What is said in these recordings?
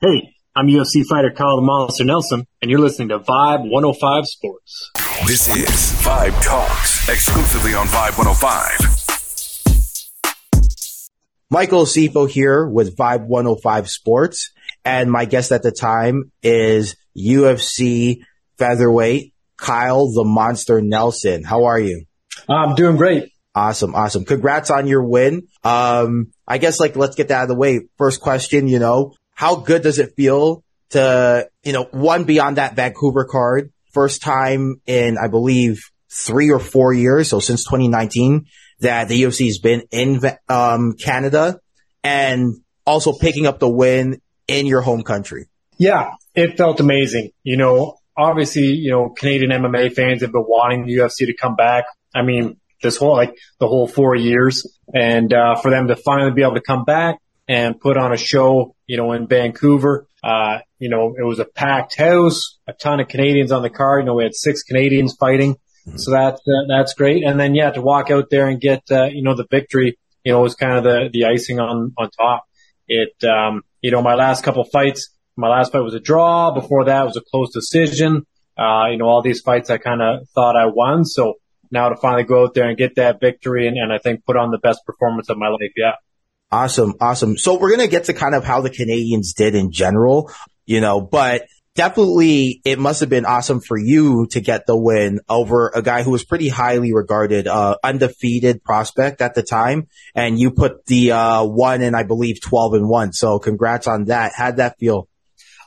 Hey, I'm UFC fighter Kyle the Monster Nelson, and you're listening to Vibe 105 Sports. This is Vibe Talks, exclusively on Vibe 105. Michael Asiffo here with Vibe 105 Sports, and my guest at the time is UFC featherweight Kyle the Monster Nelson. How are you? I'm doing great. Awesome, awesome. Congrats on your win. Um, I guess like let's get that out of the way. First question, you know, how good does it feel to, you know, one beyond that Vancouver card, first time in, I believe, three or four years, so since 2019, that the UFC has been in um, Canada, and also picking up the win in your home country. Yeah, it felt amazing. You know, obviously, you know, Canadian MMA fans have been wanting the UFC to come back. I mean, this whole like the whole four years, and uh, for them to finally be able to come back and put on a show, you know, in Vancouver. Uh, you know, it was a packed house, a ton of Canadians on the card. You know, we had six Canadians fighting. Mm-hmm. So that's, uh, that's great. And then, yeah, to walk out there and get, uh, you know, the victory, you know, was kind of the, the icing on, on top. It, um, you know, my last couple fights, my last fight was a draw. Before that was a close decision. Uh, you know, all these fights I kind of thought I won. So now to finally go out there and get that victory and, and I think put on the best performance of my life. Yeah. Awesome. Awesome. So we're going to get to kind of how the Canadians did in general, you know, but definitely it must have been awesome for you to get the win over a guy who was pretty highly regarded, uh, undefeated prospect at the time. And you put the, uh, one and I believe 12 and one. So congrats on that. How'd that feel?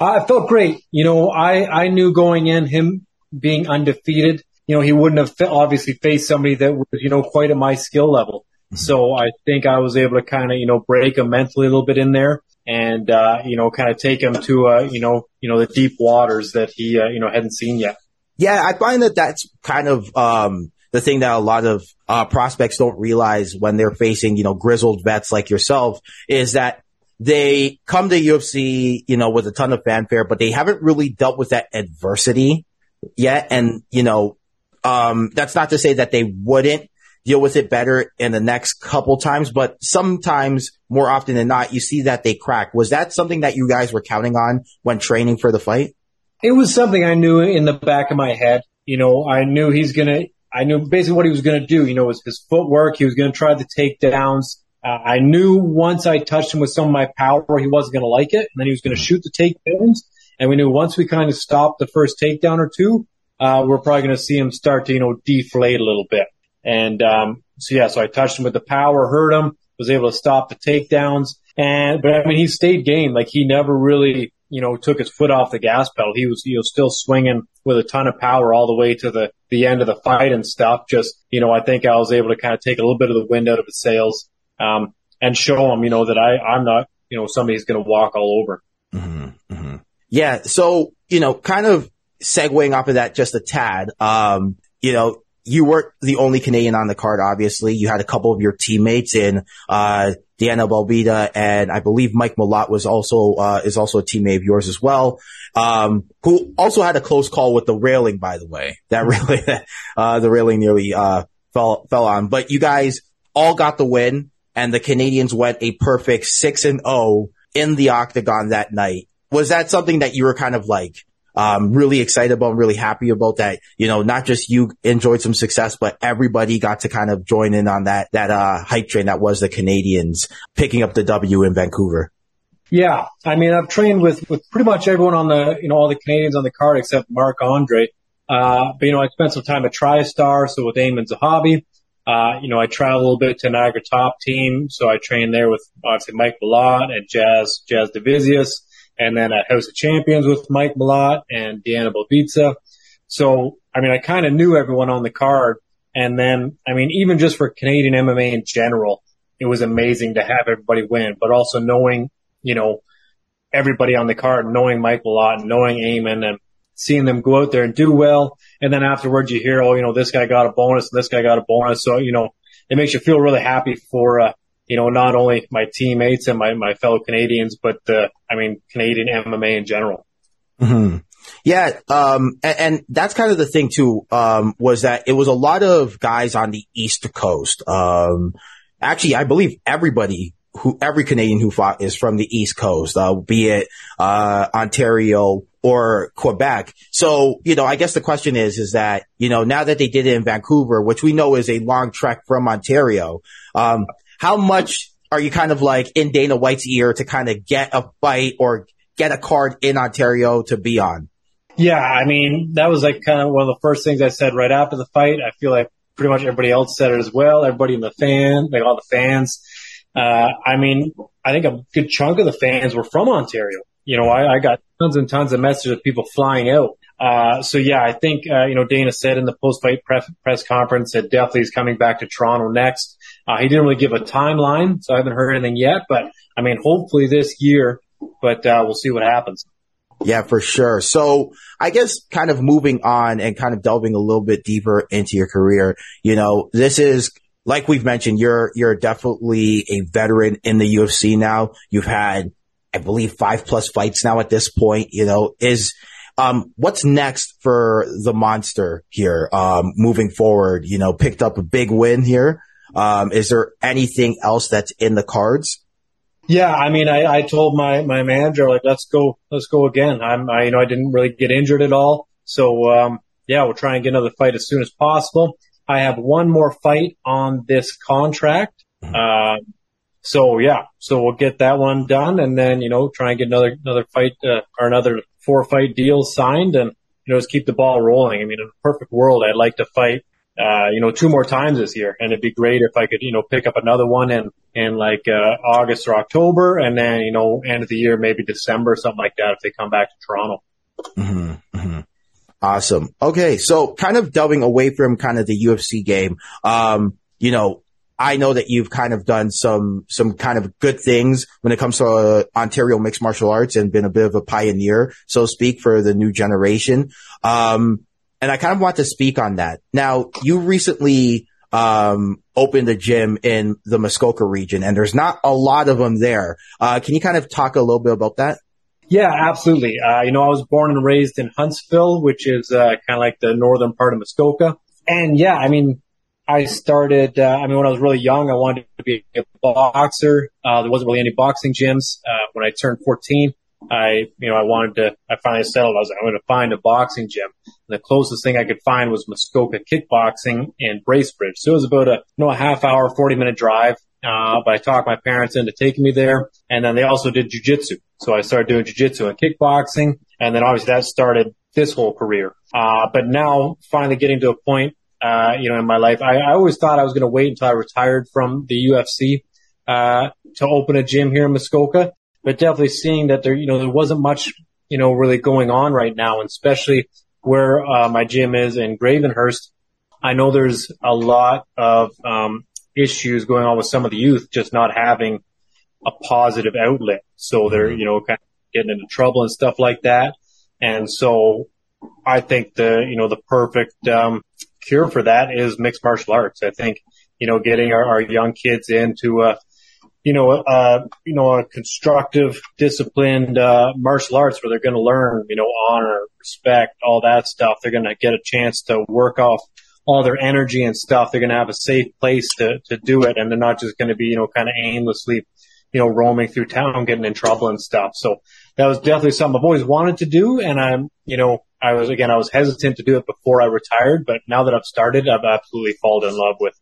Uh, it felt great. You know, I, I knew going in him being undefeated, you know, he wouldn't have obviously faced somebody that was, you know, quite at my skill level. So I think I was able to kind of, you know, break him mentally a little bit in there and, uh, you know, kind of take him to, uh, you know, you know, the deep waters that he, uh, you know, hadn't seen yet. Yeah. I find that that's kind of, um, the thing that a lot of, uh, prospects don't realize when they're facing, you know, grizzled vets like yourself is that they come to UFC, you know, with a ton of fanfare, but they haven't really dealt with that adversity yet. And, you know, um, that's not to say that they wouldn't, deal with it better in the next couple times, but sometimes more often than not, you see that they crack. Was that something that you guys were counting on when training for the fight? It was something I knew in the back of my head. You know, I knew he's going to, I knew basically what he was going to do. You know, was his footwork. He was going to try the takedowns. Uh, I knew once I touched him with some of my power, he wasn't going to like it. And then he was going to shoot the takedowns. And we knew once we kind of stopped the first takedown or two, uh, we're probably going to see him start to, you know, deflate a little bit. And, um, so yeah, so I touched him with the power, hurt him, was able to stop the takedowns. And, but I mean, he stayed game. Like he never really, you know, took his foot off the gas pedal. He was, you know, still swinging with a ton of power all the way to the, the end of the fight and stuff. Just, you know, I think I was able to kind of take a little bit of the wind out of his sails, um, and show him, you know, that I, I'm not, you know, somebody's going to walk all over. Mm-hmm, mm-hmm. Yeah. So, you know, kind of segueing off of that just a tad, um, you know, you weren't the only Canadian on the card, obviously. You had a couple of your teammates in, uh, Belbita and I believe Mike Malott was also, uh, is also a teammate of yours as well. Um, who also had a close call with the railing, by the way. That really, uh, the railing nearly, uh, fell, fell on. But you guys all got the win and the Canadians went a perfect six and oh in the octagon that night. Was that something that you were kind of like, um, really excited about, really happy about that. You know, not just you enjoyed some success, but everybody got to kind of join in on that, that, uh, hype train that was the Canadians picking up the W in Vancouver. Yeah. I mean, I've trained with, with pretty much everyone on the, you know, all the Canadians on the card except Marc-André. Uh, but you know, I spent some time at TriStar, so with Aiemann Zahabi. Uh, you know, I traveled a little bit to Niagara Top Team, so I trained there with obviously Mike Malott and Jazz, Jazz Jasudavicius and then at House of Champions with Mike Malott and Diana Belbita. So, I mean, I kind of knew everyone on the card. And then, I mean, even just for Canadian MMA in general, it was amazing to have everybody win, but also knowing, you know, everybody on the card, knowing Mike Malott, and knowing Aiemann and seeing them go out there and do well. And then afterwards you hear, oh, you know, this guy got a bonus and this guy got a bonus. So, you know, it makes you feel really happy for, uh, you know, not only my teammates and my, my fellow Canadians, but the, I mean, Canadian MMA in general. Mm-hmm. Yeah. Um, and, and, that's kind of the thing too, um, was that it was a lot of guys on the East Coast. Um, actually, I believe everybody who every Canadian who fought is from the East Coast, uh, be it, uh, Ontario or Quebec. So, you know, I guess the question is, is that, you know, now that they did it in Vancouver, which we know is a long trek from Ontario, um, how much are you kind of like in Dana White's ear to kind of get a fight or get a card in Ontario to be on? Yeah, I mean, that was like kind of one of the first things I said right after the fight. I feel like pretty much everybody else said it as well. Everybody in the fan, like all the fans. Uh, I mean, I think a good chunk of the fans were from Ontario. You know, I, I got tons and tons of messages of people flying out. Uh, so yeah, I think, uh, you know, Dana said in the post-fight press, press conference that definitely is coming back to Toronto next. Uh, he didn't really give a timeline, so I haven't heard anything yet, but I mean, hopefully this year, but, uh, we'll see what happens. Yeah, for sure. So I guess kind of moving on and kind of delving a little bit deeper into your career, you know, this is like we've mentioned, you're, you're definitely a veteran in the UFC now. You've had, I believe five plus fights now at this point, you know, is, um, what's next for the monster here, um, moving forward, you know, picked up a big win here. Um, is there anything else that's in the cards? Yeah, I mean, I, I told my, my manager, like, let's go, let's go again. I'm, I, you know, I didn't really get injured at all. So, um, yeah, we'll try and get another fight as soon as possible. I have one more fight on this contract. Mm-hmm. Uh, so yeah, so we'll get that one done and then, you know, try and get another, another fight, uh, or another four fight deal signed and, you know, just keep the ball rolling. I mean, in a perfect world, I'd like to fight uh, you know, two more times this year. And it'd be great if I could, you know, pick up another one in, in like, uh, August or October. And then, you know, end of the year, maybe December, something like that, if they come back to Toronto. Mm-hmm, mm-hmm. Awesome. Okay. So kind of delving away from kind of the UFC game, um, you know, I know that you've kind of done some, some kind of good things when it comes to uh, Ontario mixed martial arts and been a bit of a pioneer, so to speak, for the new generation. Um, and I kind of want to speak on that. Now, you recently um, opened a gym in the Muskoka region, and there's not a lot of them there. Uh, can you kind of talk a little bit about that? Yeah, absolutely. Uh, you know, I was born and raised in Huntsville, which is uh, kind of like the northern part of Muskoka. And yeah, I mean, I started, uh, I mean, when I was really young, I wanted to be a boxer. Uh, there wasn't really any boxing gyms. Uh, when I turned 14, I, you know, I wanted to, I finally settled. I was like, I'm going to find a boxing gym. And the closest thing I could find was Muskoka kickboxing in Bracebridge. So it was about a, you know, a half hour, 40 minute drive. Uh, but I talked my parents into taking me there. And then they also did jujitsu. So I started doing jujitsu and kickboxing. And then obviously that started this whole career. Uh, but now finally getting to a point, uh, you know, in my life, I, I always thought I was going to wait until I retired from the UFC, uh, to open a gym here in Muskoka but definitely seeing that there, you know, there wasn't much, you know, really going on right now, and especially where uh, my gym is in Gravenhurst. I know there's a lot of um, issues going on with some of the youth just not having a positive outlet. So they're, mm-hmm. you know, kind of getting into trouble and stuff like that. And so I think the, you know, the perfect um, cure for that is mixed martial arts. I think, you know, getting our, our young kids into a, you know, uh, you know, a constructive, disciplined, uh, martial arts where they're going to learn, you know, honor, respect, all that stuff. They're going to get a chance to work off all their energy and stuff. They're going to have a safe place to, to do it. And they're not just going to be, you know, kind of aimlessly, you know, roaming through town, getting in trouble and stuff. So that was definitely something I've always wanted to do. And I'm, you know, I was, again, I was hesitant to do it before I retired, but now that I've started, I've absolutely fallen in love with,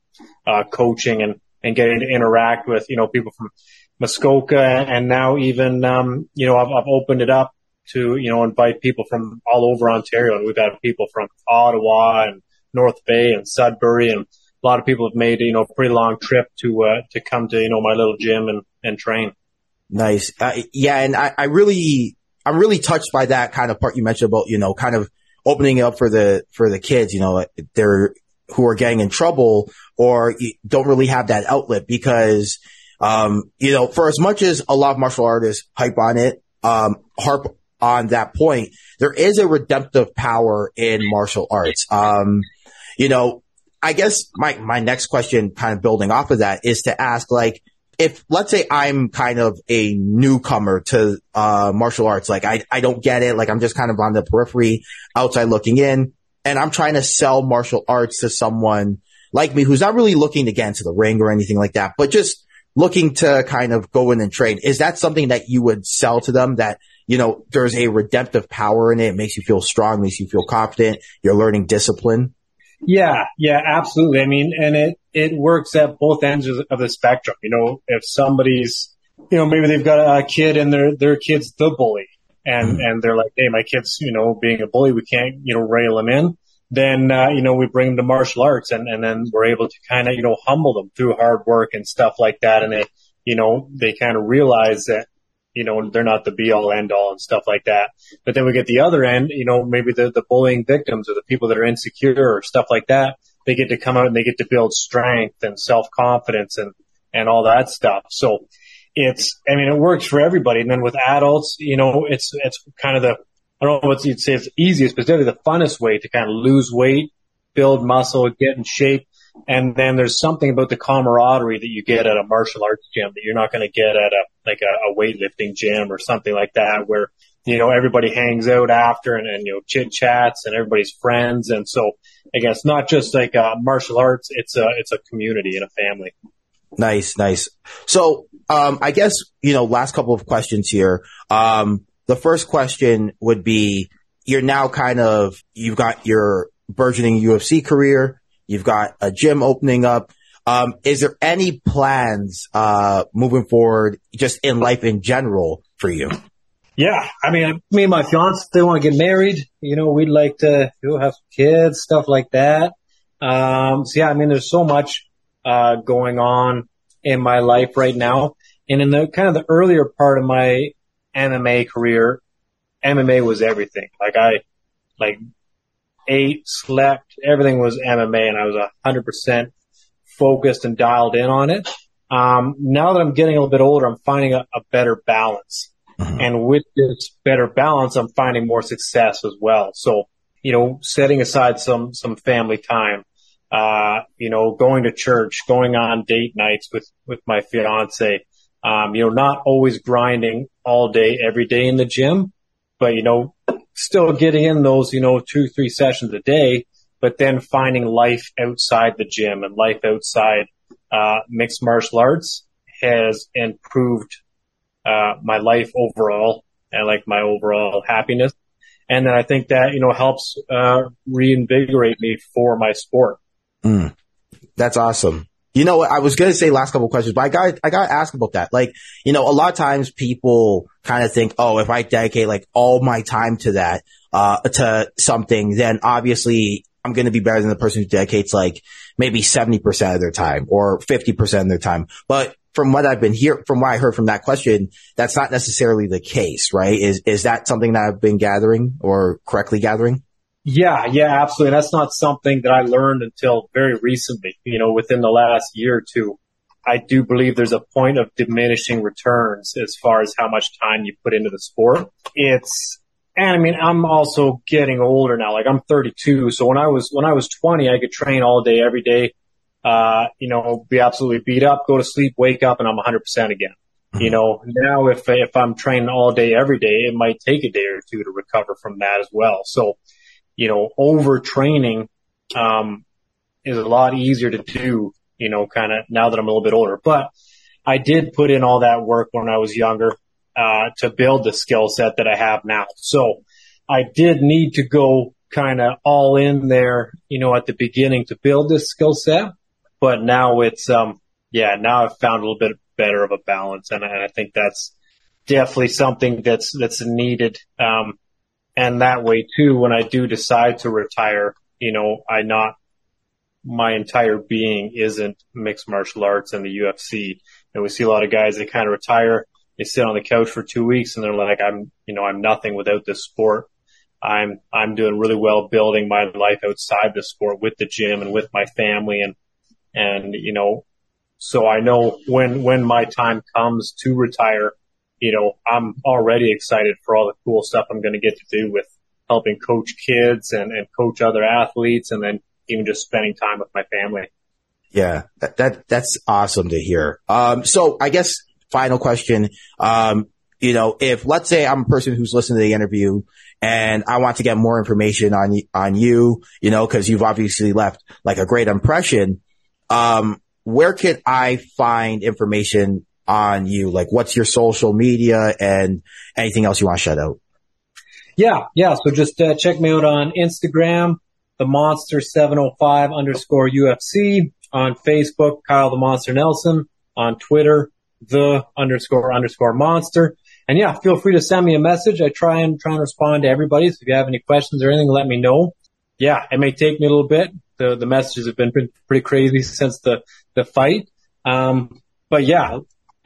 uh, coaching and, and getting to interact with, you know, people from Muskoka and now even, um, you know, I've, I've opened it up to, you know, invite people from all over Ontario. And we've had people from Ottawa and North Bay and Sudbury and a lot of people have made, you know, a pretty long trip to, uh, to come to, you know, my little gym and, and train. Nice. Uh, yeah. And I, I really, I'm really touched by that kind of part you mentioned about, you know, kind of opening it up for the, for the kids, you know, they're, who are getting in trouble or don't really have that outlet because, um, you know, for as much as a lot of martial artists hype on it, um, harp on that point, there is a redemptive power in martial arts. Um, you know, I guess my, my next question kind of building off of that is to ask like, if let's say I'm kind of a newcomer to uh, martial arts, like I, I don't get it, like I'm just kind of on the periphery outside looking in and I'm trying to sell martial arts to someone like me who's not really looking to get into the ring or anything like that, but just looking to kind of go in and train, is that something that you would sell to them that, you know, there's a redemptive power in it. It makes you feel strong, makes you feel confident. You're learning discipline. Yeah, yeah, absolutely. I mean, and it, it works at both ends of the spectrum. You know, if somebody's, you know, maybe they've got a kid and their, their kid's the bully and, and they're like, Hey, my kid's, you know, being a bully. We can't, you know, rail him in. Then uh, you know we bring them to martial arts and and then we're able to kind of you know humble them through hard work and stuff like that. And they, you know they kind of realize that you know they're not the be all end all and stuff like that. But then we get the other end you know maybe the the bullying victims or the people that are insecure or stuff like that. They get to come out and they get to build strength and self confidence and and all that stuff. So it's I mean it works for everybody and then with adults you know it's it's kind of the I don't know what you'd say it's easiest, but definitely the funnest way to kind of lose weight, build muscle, get in shape. And then there's something about the camaraderie that you get at a martial arts gym that you're not going to get at a, like a, a weightlifting gym or something like that where, you know, everybody hangs out after and, and you know, chit chats and everybody's friends. And so again, it's not just like uh, martial arts. It's a, it's a community and a family. Nice, nice. So, um, I guess, you know, last couple of questions here. Um, the first question would be, you're now kind of, you've got your burgeoning UFC career. You've got a gym opening up. Um, is there any plans, uh, moving forward just in life in general for you? Yeah. I mean, me and my fiance, they want to get married. You know, we'd like to have kids, stuff like that. Um, so yeah, I mean, there's so much, uh, going on in my life right now. And in the kind of the earlier part of my MMA career, MMA was everything. Like I, like ate, slept, everything was MMA and I was a hundred percent focused and dialed in on it. Um, now that I'm getting a little bit older, I'm finding a, a better balance. Mm-hmm. And with this better balance, I'm finding more success as well. So, you know, setting aside some, some family time, uh, you know, going to church, going on date nights with, with my fiance, um, you know, not always grinding all day, every day in the gym, but you know, still getting in those, you know, two, three sessions a day, but then finding life outside the gym and life outside, uh, mixed martial arts has improved, uh, my life overall and like my overall happiness. And then I think that, you know, helps, uh, reinvigorate me for my sport. Mm, that's awesome. You know what? I was going to say last couple questions, but I got, I got to ask about that. Like, you know, a lot of times people kind of think, oh, if I dedicate like all my time to that, uh, to something, then obviously I'm going to be better than the person who dedicates like maybe 70% of their time or 50% of their time. But from what I've been here, from what I heard from that question, that's not necessarily the case, right? Is, is that something that I've been gathering or correctly gathering? Yeah, yeah, absolutely. That's not something that I learned until very recently, you know, within the last year or two. I do believe there's a point of diminishing returns as far as how much time you put into the sport. It's, and I mean, I'm also getting older now. Like I'm 32. So when I was, when I was 20, I could train all day, every day, uh, you know, be absolutely beat up, go to sleep, wake up and I'm 100% again. Mm-hmm. You know, now if, if I'm training all day, every day, it might take a day or two to recover from that as well. So, you know, overtraining, um, is a lot easier to do, you know, kind of now that I'm a little bit older. But I did put in all that work when I was younger, uh, to build the skill set that I have now. So I did need to go kind of all in there, you know, at the beginning to build this skill set. But now it's, um, yeah, now I've found a little bit better of a balance. And, and I think that's definitely something that's, that's needed. Um, and that way too, when I do decide to retire, you know, I not, my entire being isn't mixed martial arts and the UFC. And we see a lot of guys that kind of retire, they sit on the couch for two weeks and they're like, I'm, you know, I'm nothing without this sport. I'm, I'm doing really well building my life outside the sport with the gym and with my family and, and, you know, so I know when, when my time comes to retire, you know, I'm already excited for all the cool stuff I'm going to get to do with helping coach kids and, and coach other athletes and then even just spending time with my family. Yeah, that, that that's awesome to hear. Um, so I guess final question. Um, you know, if let's say I'm a person who's listening to the interview and I want to get more information on on you, you know, because you've obviously left like a great impression. Um, where can I find information on you? Like what's your social media and anything else you want to shout out? Yeah. Yeah. So just uh, check me out on Instagram, the monster 705 underscore UFC on Facebook, Kyle the monster Nelson on Twitter, the underscore underscore monster. And yeah, feel free to send me a message. I try and try and respond to everybody. So if you have any questions or anything, let me know. Yeah, it may take me a little bit. The the messages have been pretty crazy since the the fight. Um, but yeah,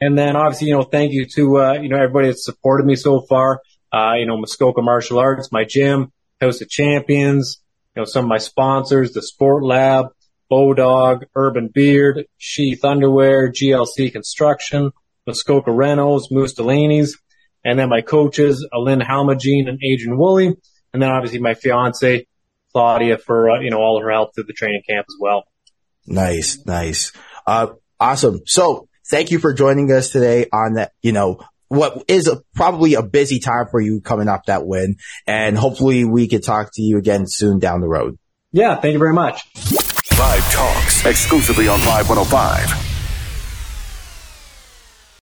and then obviously you know thank you to uh, you know everybody that's supported me so far. Uh, you know Muskoka Martial Arts, my gym, House of Champions. You know some of my sponsors, the Sport Lab, Bodog, Urban Beard, Sheath Underwear, GLC Construction, Muskoka Renos, Moose Delaney's, and then my coaches, Alin Halmagine and Adrian Woolley, and then obviously my fiance, Claudia, for uh, you know all her help through the training camp as well. Nice, nice, uh, awesome. So thank you for joining us today on that. You know what is a, probably a busy time for you coming off that win, and hopefully we can talk to you again soon down the road. Yeah, thank you very much. Vibe Talks exclusively on Vibe One Hundred oh Five.